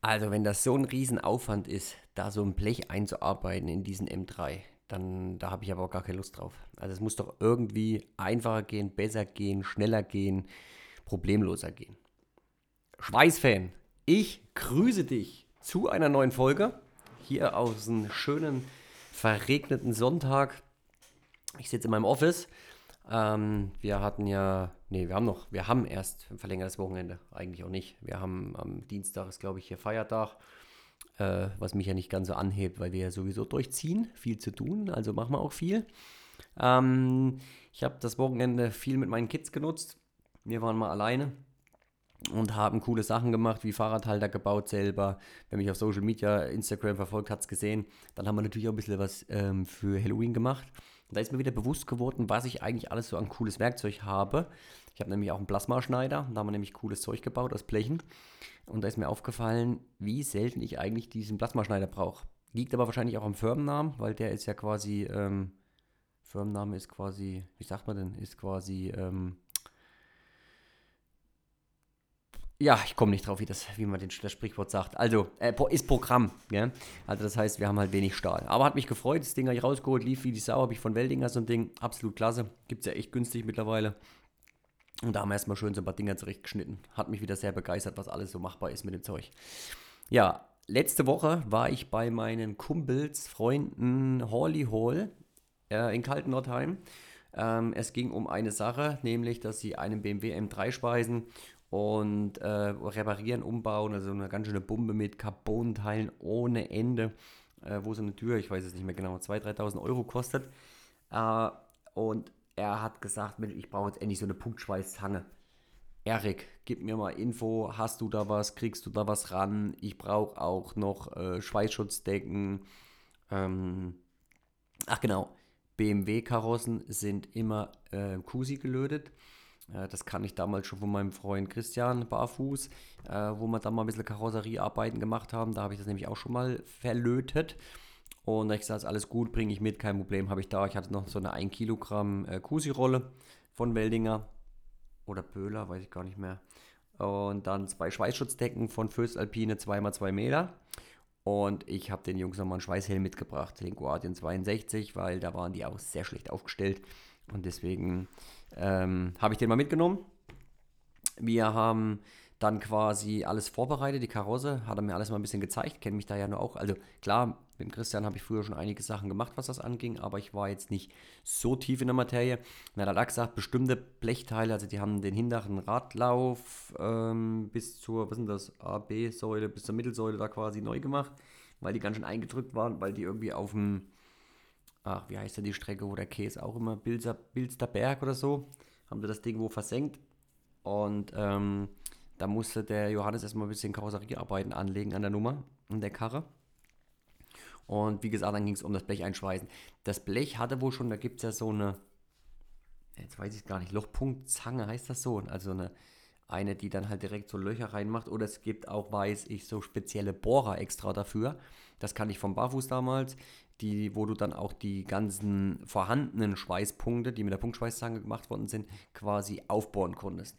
Also wenn das so ein Riesenaufwand ist, da so ein Blech einzuarbeiten in diesen M3, dann da habe ich aber auch gar keine Lust drauf. Also es muss doch irgendwie einfacher gehen, besser gehen, schneller gehen, problemloser gehen. Schweißfan, ich grüße dich zu einer neuen Folge hier aus einem schönen verregneten Sonntag. Ich sitze in meinem Office. Ähm, wir hatten ja, nee, wir haben noch, wir haben erst ein verlängertes Wochenende, eigentlich auch nicht. Wir haben am Dienstag ist, glaube ich, hier Feiertag, äh, was mich ja nicht ganz so anhebt, weil wir ja sowieso durchziehen, viel zu tun, also machen wir auch viel. Ähm, ich habe das Wochenende viel mit meinen Kids genutzt. Wir waren mal alleine und haben coole Sachen gemacht, wie Fahrradhalter gebaut selber. Wer mich auf Social Media, Instagram verfolgt, hat es gesehen. Dann haben wir natürlich auch ein bisschen was ähm, für Halloween gemacht. Und da ist mir wieder bewusst geworden, was ich eigentlich alles so an cooles Werkzeug habe. Ich habe nämlich auch einen Plasmaschneider, da haben wir nämlich cooles Zeug gebaut aus Blechen. Und da ist mir aufgefallen, wie selten ich eigentlich diesen Plasmaschneider brauche. Liegt aber wahrscheinlich auch am Firmennamen, weil der ist ja quasi, ähm, Firmenname ist quasi, wie sagt man denn, ist quasi, ähm, ja, ich komme nicht drauf, wie, das, wie man den, das Sprichwort sagt. Also, äh, ist Programm. Ja? Also, das heißt, wir haben halt wenig Stahl. Aber hat mich gefreut, das Ding habe ich rausgeholt, lief wie die Sau, habe ich von Weldinger so ein Ding. Absolut klasse. Gibt es ja echt günstig mittlerweile. Und da haben wir erstmal schön so ein paar Dinger zurechtgeschnitten. Hat mich wieder sehr begeistert, was alles so machbar ist mit dem Zeug. Ja, letzte Woche war ich bei meinen Kumpels, Freunden Hawley Hall äh, in Kaltennordheim. Ähm, es ging um eine Sache, nämlich, dass sie einen BMW M3 speisen und äh, reparieren, umbauen, also eine ganz schöne Bombe mit Carbon-Teilen ohne Ende, äh, wo so eine Tür, ich weiß es nicht mehr genau, 2.000, 3.000 Euro kostet. Äh, und er hat gesagt, ich brauche jetzt endlich so eine Punktschweißzange. Erik, gib mir mal Info, hast du da was, kriegst du da was ran? Ich brauche auch noch äh, Schweißschutzdecken. Ähm, ach genau, BMW-Karossen sind immer äh, Kusi gelötet. Äh, das kann ich damals schon von meinem Freund Christian Barfuß, äh, wo wir dann mal ein bisschen Karosseriearbeiten gemacht haben. Da habe ich das nämlich auch schon mal verlötet. Und da ich gesagt, alles gut, bringe ich mit, kein Problem, habe ich da. Ich hatte noch so eine 1 Kilogramm äh, Kusi-Rolle von Weldinger oder Böhler, weiß ich gar nicht mehr. Und dann zwei Schweißschutzdecken von Föstalpine, 2x2 Meter. Und ich habe den Jungs nochmal einen Schweißhelm mitgebracht, den Guardian 62, weil da waren die auch sehr schlecht aufgestellt. Und deswegen ähm, habe ich den mal mitgenommen. Wir haben dann quasi alles vorbereitet, die Karosse, hat er mir alles mal ein bisschen gezeigt, kenne mich da ja nur auch. Also klar, mit dem Christian habe ich früher schon einige Sachen gemacht, was das anging, aber ich war jetzt nicht so tief in der Materie. Und er hat gesagt, bestimmte Blechteile, also die haben den hinteren Radlauf ähm, bis zur, was sind das, A, B-Säule, bis zur Mittelsäule da quasi neu gemacht, weil die ganz schön eingedrückt waren, weil die irgendwie auf dem ach, wie heißt denn die Strecke, wo der Käse auch immer, Bilzer, Bilster Berg oder so, haben sie das Ding wo versenkt. Und ähm, da musste der Johannes erstmal ein bisschen Karosseriearbeiten anlegen an der Nummer, an der Karre. Und wie gesagt, dann ging es um das Blech einschweißen. Das Blech hatte wohl schon, da gibt es ja so eine, jetzt weiß ich gar nicht, Lochpunktzange heißt das so. Also eine, eine, die dann halt direkt so Löcher reinmacht. Oder es gibt auch, weiß ich, so spezielle Bohrer extra dafür. Das kann ich vom Barfuß damals die, wo du dann auch die ganzen vorhandenen Schweißpunkte, die mit der Punktschweißzange gemacht worden sind, quasi aufbohren konntest.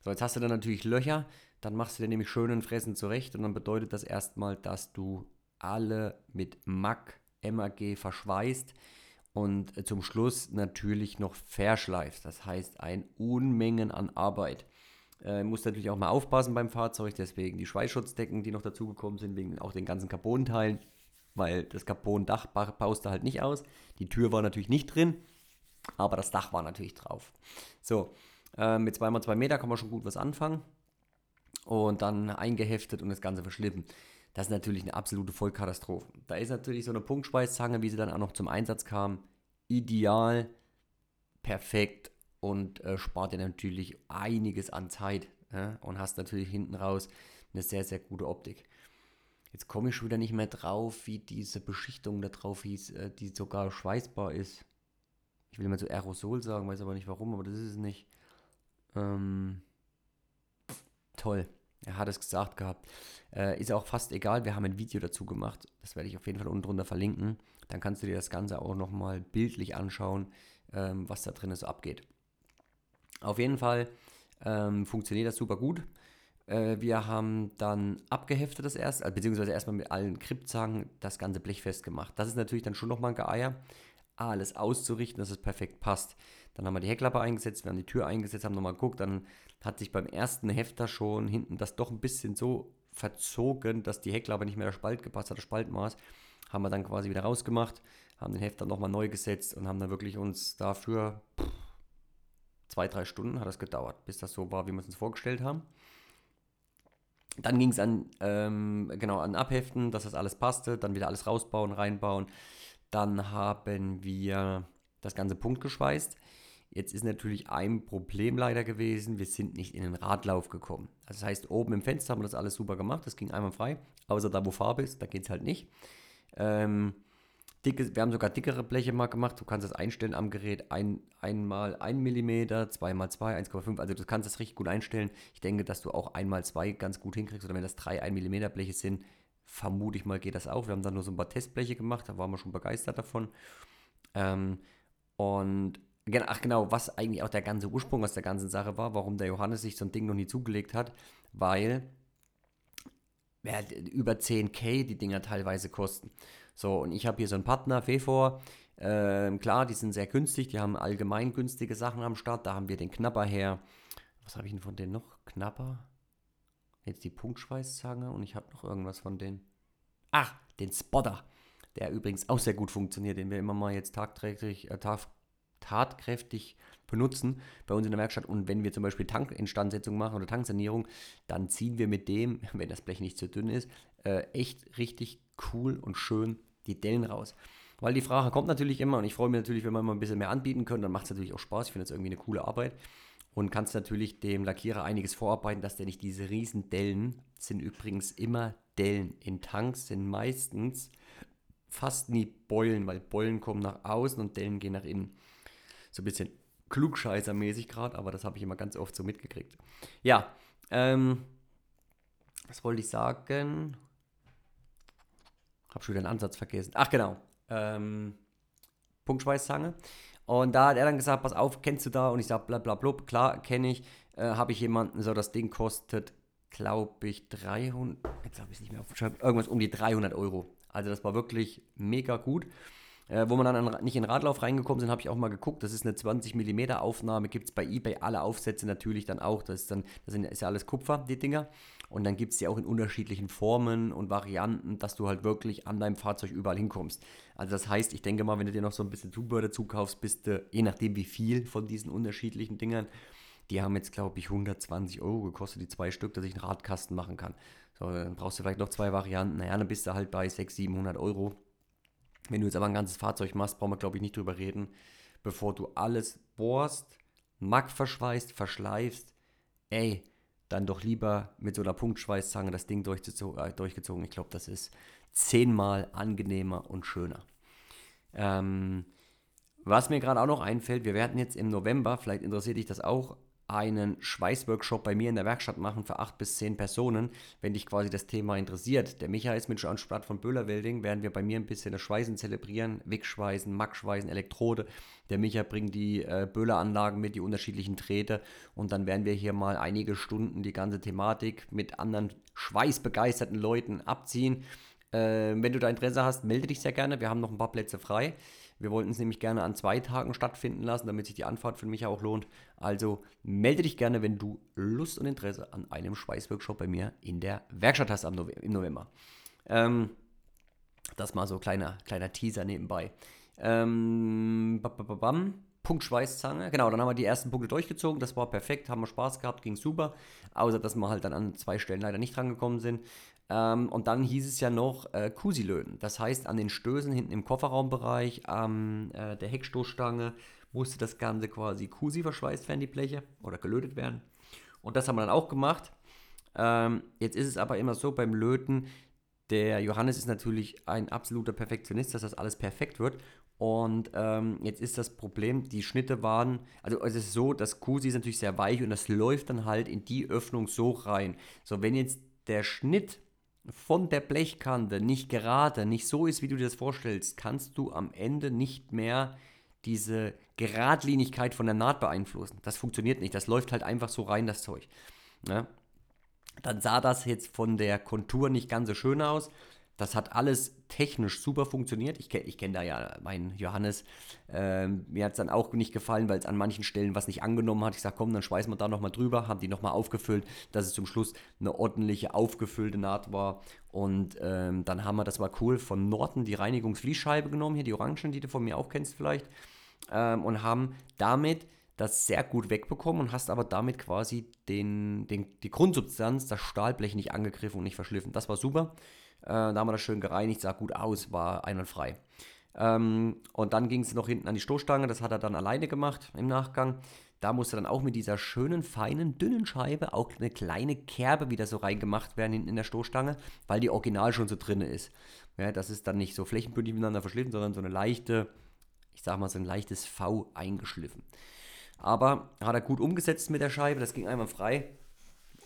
So, jetzt hast du dann natürlich Löcher, dann machst du dir nämlich schönen Fressen zurecht und dann bedeutet das erstmal, dass du alle mit MAC, MAG verschweißt und zum Schluss natürlich noch verschleifst. Das heißt, ein Unmengen an Arbeit. Äh, musst natürlich auch mal aufpassen beim Fahrzeug, deswegen die Schweißschutzdecken, die noch dazugekommen sind, wegen auch den ganzen Carbon-Teilen weil das Carbon-Dach baust halt nicht aus. Die Tür war natürlich nicht drin, aber das Dach war natürlich drauf. So, äh, mit 2x2 Meter kann man schon gut was anfangen und dann eingeheftet und das Ganze verschlippen. Das ist natürlich eine absolute Vollkatastrophe. Da ist natürlich so eine Punktschweißzange, wie sie dann auch noch zum Einsatz kam, ideal, perfekt und äh, spart dir natürlich einiges an Zeit ja? und hast natürlich hinten raus eine sehr, sehr gute Optik. Jetzt komme ich schon wieder nicht mehr drauf, wie diese Beschichtung da drauf hieß, äh, die sogar schweißbar ist. Ich will immer so Aerosol sagen, weiß aber nicht warum, aber das ist es nicht. Ähm, toll. Er hat es gesagt gehabt. Äh, ist auch fast egal, wir haben ein Video dazu gemacht. Das werde ich auf jeden Fall unten drunter verlinken. Dann kannst du dir das Ganze auch nochmal bildlich anschauen, ähm, was da drin so abgeht. Auf jeden Fall ähm, funktioniert das super gut. Äh, wir haben dann abgeheftet das erste, also beziehungsweise erstmal mit allen Krippzangen das ganze Blech festgemacht. Das ist natürlich dann schon nochmal ein Geeier, alles auszurichten, dass es perfekt passt. Dann haben wir die Heckklappe eingesetzt, wir haben die Tür eingesetzt, haben nochmal geguckt, dann hat sich beim ersten Hefter schon hinten das doch ein bisschen so verzogen, dass die Heckklappe nicht mehr der Spalt gepasst hat, das Spaltmaß. Haben wir dann quasi wieder rausgemacht, haben den Hefter nochmal neu gesetzt und haben dann wirklich uns dafür zwei, drei Stunden hat das gedauert, bis das so war, wie wir es uns vorgestellt haben. Dann ging es an, ähm, genau, an Abheften, dass das alles passte, dann wieder alles rausbauen, reinbauen. Dann haben wir das ganze Punkt geschweißt. Jetzt ist natürlich ein Problem leider gewesen, wir sind nicht in den Radlauf gekommen. Das heißt, oben im Fenster haben wir das alles super gemacht, das ging einmal frei, außer da, wo Farbe ist, da geht es halt nicht. Ähm, dicke, wir haben sogar dickere Bleche mal gemacht, du kannst das einstellen am Gerät, ein, einmal 1 mm, zweimal 2, 1,5, also du kannst das richtig gut einstellen. Ich denke, dass du auch einmal 2 ganz gut hinkriegst, oder wenn das drei 1 mm Bleche sind, vermute ich mal, geht das auch. Wir haben dann nur so ein paar Testbleche gemacht, da waren wir schon begeistert davon. Ähm, und ach genau, was eigentlich auch der ganze Ursprung aus der ganzen Sache war, warum der Johannes sich so ein Ding noch nie zugelegt hat, weil ja, über 10k die Dinger teilweise kosten. So, und ich habe hier so einen Partner, Fefor, ähm, klar, die sind sehr günstig, die haben allgemein günstige Sachen am Start, da haben wir den Knapper her. Was habe ich denn von denen noch? Knapper? Jetzt die Punktschweißzange und ich habe noch irgendwas von denen. Ach, den Spotter, der übrigens auch sehr gut funktioniert, den wir immer mal jetzt tagträglich, äh, tag, tatkräftig benutzen bei uns in der Werkstatt. Und wenn wir zum Beispiel Tankinstandsetzung machen oder Tanksanierung, dann ziehen wir mit dem, wenn das Blech nicht zu dünn ist, äh, echt richtig cool und schön die Dellen raus. Weil die Frage kommt natürlich immer und ich freue mich natürlich, wenn wir mal ein bisschen mehr anbieten können, dann macht es natürlich auch Spaß. Ich finde das irgendwie eine coole Arbeit und kannst natürlich dem Lackierer einiges vorarbeiten, dass der nicht diese riesen Dellen, sind übrigens immer Dellen in Tanks, sind meistens fast nie Beulen, weil Beulen kommen nach außen und Dellen gehen nach innen so ein bisschen klugscheißermäßig gerade, aber das habe ich immer ganz oft so mitgekriegt. Ja, ähm, was wollte ich sagen? Hab schon wieder einen Ansatz vergessen. Ach genau, ähm, Punktschweißzange. Und da hat er dann gesagt, pass auf, kennst du da? Und ich sage, bla bla bla, klar, kenne ich. Äh, habe ich jemanden, so das Ding kostet, glaube ich, 300, jetzt habe ich es nicht mehr aufgeschrieben, irgendwas um die 300 Euro. Also das war wirklich mega gut. Äh, wo wir dann an, nicht in Radlauf reingekommen sind, habe ich auch mal geguckt. Das ist eine 20 mm Aufnahme, gibt es bei eBay alle Aufsätze natürlich dann auch. Das ist, dann, das ist ja alles Kupfer, die Dinger. Und dann gibt es die auch in unterschiedlichen Formen und Varianten, dass du halt wirklich an deinem Fahrzeug überall hinkommst. Also das heißt, ich denke mal, wenn du dir noch so ein bisschen Zubehör dazu kaufst, bist du, je nachdem wie viel von diesen unterschiedlichen Dingern, die haben jetzt, glaube ich, 120 Euro gekostet, die zwei Stück, dass ich einen Radkasten machen kann. So, dann brauchst du vielleicht noch zwei Varianten. Naja, dann bist du halt bei 600, 700 Euro. Wenn du jetzt aber ein ganzes Fahrzeug machst, brauchen wir, glaube ich, nicht drüber reden. Bevor du alles bohrst, Mack verschweißt, verschleifst, ey, dann doch lieber mit so einer Punktschweißzange das Ding äh, durchgezogen. Ich glaube, das ist zehnmal angenehmer und schöner. Ähm, was mir gerade auch noch einfällt, wir werden jetzt im November, vielleicht interessiert dich das auch, einen Schweißworkshop bei mir in der Werkstatt machen für acht bis zehn Personen, wenn dich quasi das Thema interessiert. Der Michael ist mit anstatt von Böhlerwelding, werden wir bei mir ein bisschen das Schweißen zelebrieren, Wickschweißen, Mackschweißen, Elektrode. Der Michael bringt die äh, Böhleranlagen mit, die unterschiedlichen Drähte und dann werden wir hier mal einige Stunden die ganze Thematik mit anderen schweißbegeisterten Leuten abziehen. Äh, wenn du da Interesse hast, melde dich sehr gerne. Wir haben noch ein paar Plätze frei. Wir wollten es nämlich gerne an zwei Tagen stattfinden lassen, damit sich die Anfahrt für mich auch lohnt. Also melde dich gerne, wenn du Lust und Interesse an einem Schweißworkshop bei mir in der Werkstatt hast im November. Ähm, das mal so kleiner, kleiner Teaser nebenbei. Ähm, Punkt Schweißzange. Genau, dann haben wir die ersten Punkte durchgezogen. Das war perfekt, haben wir Spaß gehabt, ging super. Außer, dass wir halt dann an zwei Stellen leider nicht drangekommen sind. Ähm, und dann hieß es ja noch äh, Kusilöten. Das heißt, an den Stößen hinten im Kofferraumbereich, an äh, der Heckstoßstange, musste das Ganze quasi Kusi verschweißt werden, die Bleche, oder gelötet werden. Und das haben wir dann auch gemacht. Ähm, jetzt ist es aber immer so beim Löten, der Johannes ist natürlich ein absoluter Perfektionist, dass das alles perfekt wird. Und ähm, jetzt ist das Problem, die Schnitte waren, also es ist so, das Kusi ist natürlich sehr weich und das läuft dann halt in die Öffnung so rein. So, wenn jetzt der Schnitt von der Blechkante nicht gerade, nicht so ist, wie du dir das vorstellst, kannst du am Ende nicht mehr diese Geradlinigkeit von der Naht beeinflussen. Das funktioniert nicht. Das läuft halt einfach so rein, das Zeug. Ne? dann sah das jetzt von der Kontur nicht ganz so schön aus. Das hat alles technisch super funktioniert. Ich, ich kenne da ja meinen Johannes. Ähm, mir hat es dann auch nicht gefallen, weil es an manchen Stellen was nicht angenommen hat. Ich sage, komm, dann schweißen wir da nochmal drüber, haben die nochmal aufgefüllt, dass es zum Schluss eine ordentliche, aufgefüllte Naht war. Und ähm, dann haben wir, das war cool, von Norton die Reinigungsfließscheibe genommen, hier die Orangen, die du von mir auch kennst vielleicht, ähm, und haben damit das sehr gut wegbekommen und hast aber damit quasi den, den, die Grundsubstanz, das Stahlblech nicht angegriffen und nicht verschliffen. Das war super. Äh, da haben wir das schön gereinigt, sah gut aus, war einwandfrei. Ähm, und dann ging es noch hinten an die Stoßstange, das hat er dann alleine gemacht im Nachgang. Da musste dann auch mit dieser schönen, feinen, dünnen Scheibe auch eine kleine Kerbe wieder so reingemacht werden hinten in der Stoßstange, weil die original schon so drin ist. Ja, das ist dann nicht so flächenbündig miteinander verschliffen, sondern so eine leichte, ich sag mal so ein leichtes V eingeschliffen. Aber hat er gut umgesetzt mit der Scheibe, das ging einmal frei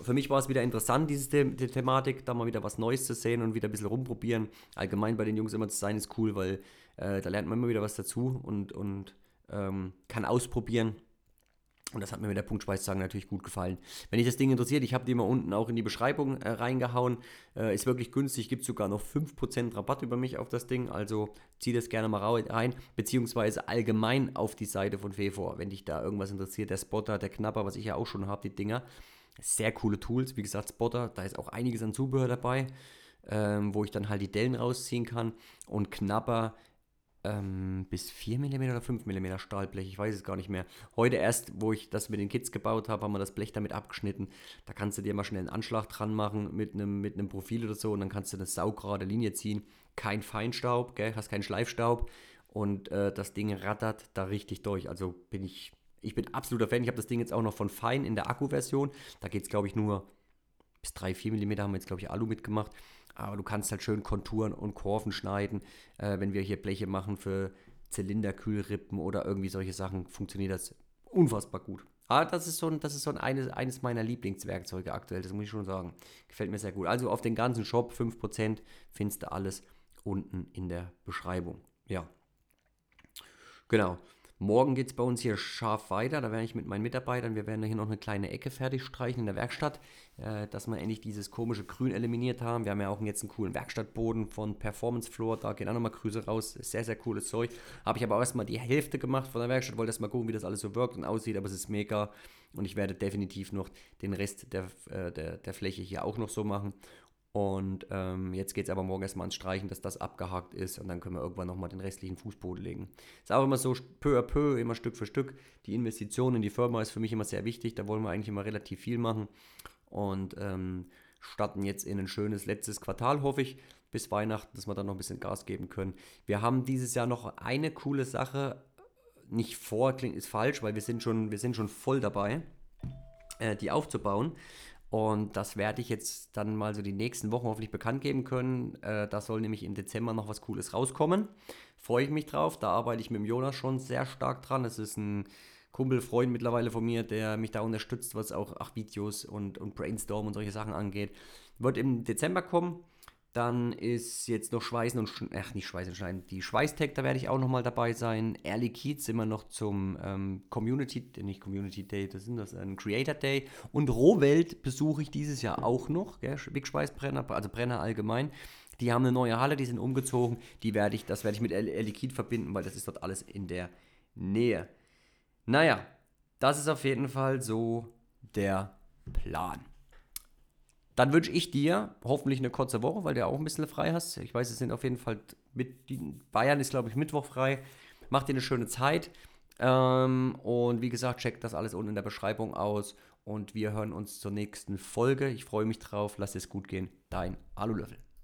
für mich war es wieder interessant, diese The die Thematik, da mal wieder was Neues zu sehen und wieder ein bisschen rumprobieren. Allgemein bei den Jungs immer zu sein ist cool, weil äh, da lernt man immer wieder was dazu und, und ähm, kann ausprobieren. Und das hat mir mit der Punktspeiszange natürlich gut gefallen. Wenn dich das Ding interessiert, ich habe die mal unten auch in die Beschreibung äh, reingehauen. Äh, ist wirklich günstig, gibt sogar noch 5% Rabatt über mich auf das Ding. Also zieh das gerne mal rein, beziehungsweise allgemein auf die Seite von Fefor, wenn dich da irgendwas interessiert. Der Spotter, der Knapper, was ich ja auch schon habe, die Dinger. Sehr coole Tools, wie gesagt, Spotter, da ist auch einiges an Zubehör dabei, ähm, wo ich dann halt die Dellen rausziehen kann und knapper ähm, bis 4 mm oder 5 mm Stahlblech, ich weiß es gar nicht mehr. Heute erst, wo ich das mit den Kids gebaut habe, haben wir das Blech damit abgeschnitten. Da kannst du dir mal schnell einen Anschlag dran machen mit einem, mit einem Profil oder so und dann kannst du eine saugrade Linie ziehen. Kein Feinstaub, gell? hast keinen Schleifstaub und äh, das Ding rattert da richtig durch. Also bin ich ich bin absoluter Fan. Ich habe das Ding jetzt auch noch von Fein in der Akku-Version. Da geht es, glaube ich, nur bis 3, 4 mm haben wir jetzt, glaube ich, Alu mitgemacht. Aber du kannst halt schön Konturen und Kurven schneiden. Äh, wenn wir hier Bleche machen für Zylinderkühlrippen oder irgendwie solche Sachen, funktioniert das unfassbar gut. Aber das ist so, ein, das ist so ein eines, eines meiner Lieblingswerkzeuge aktuell, das muss ich schon sagen. Gefällt mir sehr gut. Also auf den ganzen Shop 5% findest du alles unten in der Beschreibung. Ja. Genau. Morgen geht es bei uns hier scharf weiter. Da werde ich mit meinen Mitarbeitern, wir werden hier noch eine kleine Ecke fertig streichen in der Werkstatt, äh, dass wir endlich dieses komische Grün eliminiert haben. Wir haben ja auch jetzt einen coolen Werkstattboden von Performance Floor. Da gehen auch nochmal Grüße raus. Sehr, sehr cooles Zeug. Habe ich aber auch erstmal die Hälfte gemacht von der Werkstatt. Wollte erstmal gucken, wie das alles so wirkt und aussieht. Aber es ist mega. Und ich werde definitiv noch den Rest der, äh, der, der Fläche hier auch noch so machen. Und ähm, jetzt geht es aber morgen erstmal ans Streichen, dass das abgehakt ist und dann können wir irgendwann nochmal den restlichen Fußboden legen. Ist auch immer so peu à peu, immer Stück für Stück. Die Investition in die Firma ist für mich immer sehr wichtig, da wollen wir eigentlich immer relativ viel machen und ähm, starten jetzt in ein schönes letztes Quartal, hoffe ich, bis Weihnachten, dass wir dann noch ein bisschen Gas geben können. Wir haben dieses Jahr noch eine coole Sache, nicht vor, klingt ist falsch, weil wir sind schon, wir sind schon voll dabei, äh, die aufzubauen. Und das werde ich jetzt dann mal so die nächsten Wochen hoffentlich bekannt geben können. Äh, da soll nämlich im Dezember noch was Cooles rauskommen. Freue ich mich drauf. Da arbeite ich mit dem Jonas schon sehr stark dran. Es ist ein Kumpel, Freund mittlerweile von mir, der mich da unterstützt, was auch ach, Videos und, und Brainstorm und solche Sachen angeht. Wird im Dezember kommen. Dann ist jetzt noch Schweißen und Schneiden, ach nicht Schweißen und Schneiden, die Schweißtech, da werde ich auch nochmal dabei sein. Early Kids immer noch zum ähm, Community, nicht Community Day, das sind das, ein Creator Day. Und Rohwelt besuche ich dieses Jahr auch noch, gell? Big Schweißbrenner, also Brenner allgemein. Die haben eine neue Halle, die sind umgezogen. Die werde ich, das werde ich mit Early Kid verbinden, weil das ist dort alles in der Nähe. Naja, das ist auf jeden Fall so der Plan. Dann wünsche ich dir hoffentlich eine kurze Woche, weil du ja auch ein bisschen frei hast. Ich weiß, es sind auf jeden Fall mit Bayern ist, glaube ich, Mittwoch frei. Mach dir eine schöne Zeit. Ähm, und wie gesagt, check das alles unten in der Beschreibung aus. Und wir hören uns zur nächsten Folge. Ich freue mich drauf. Lass es gut gehen. Dein Alulöffel.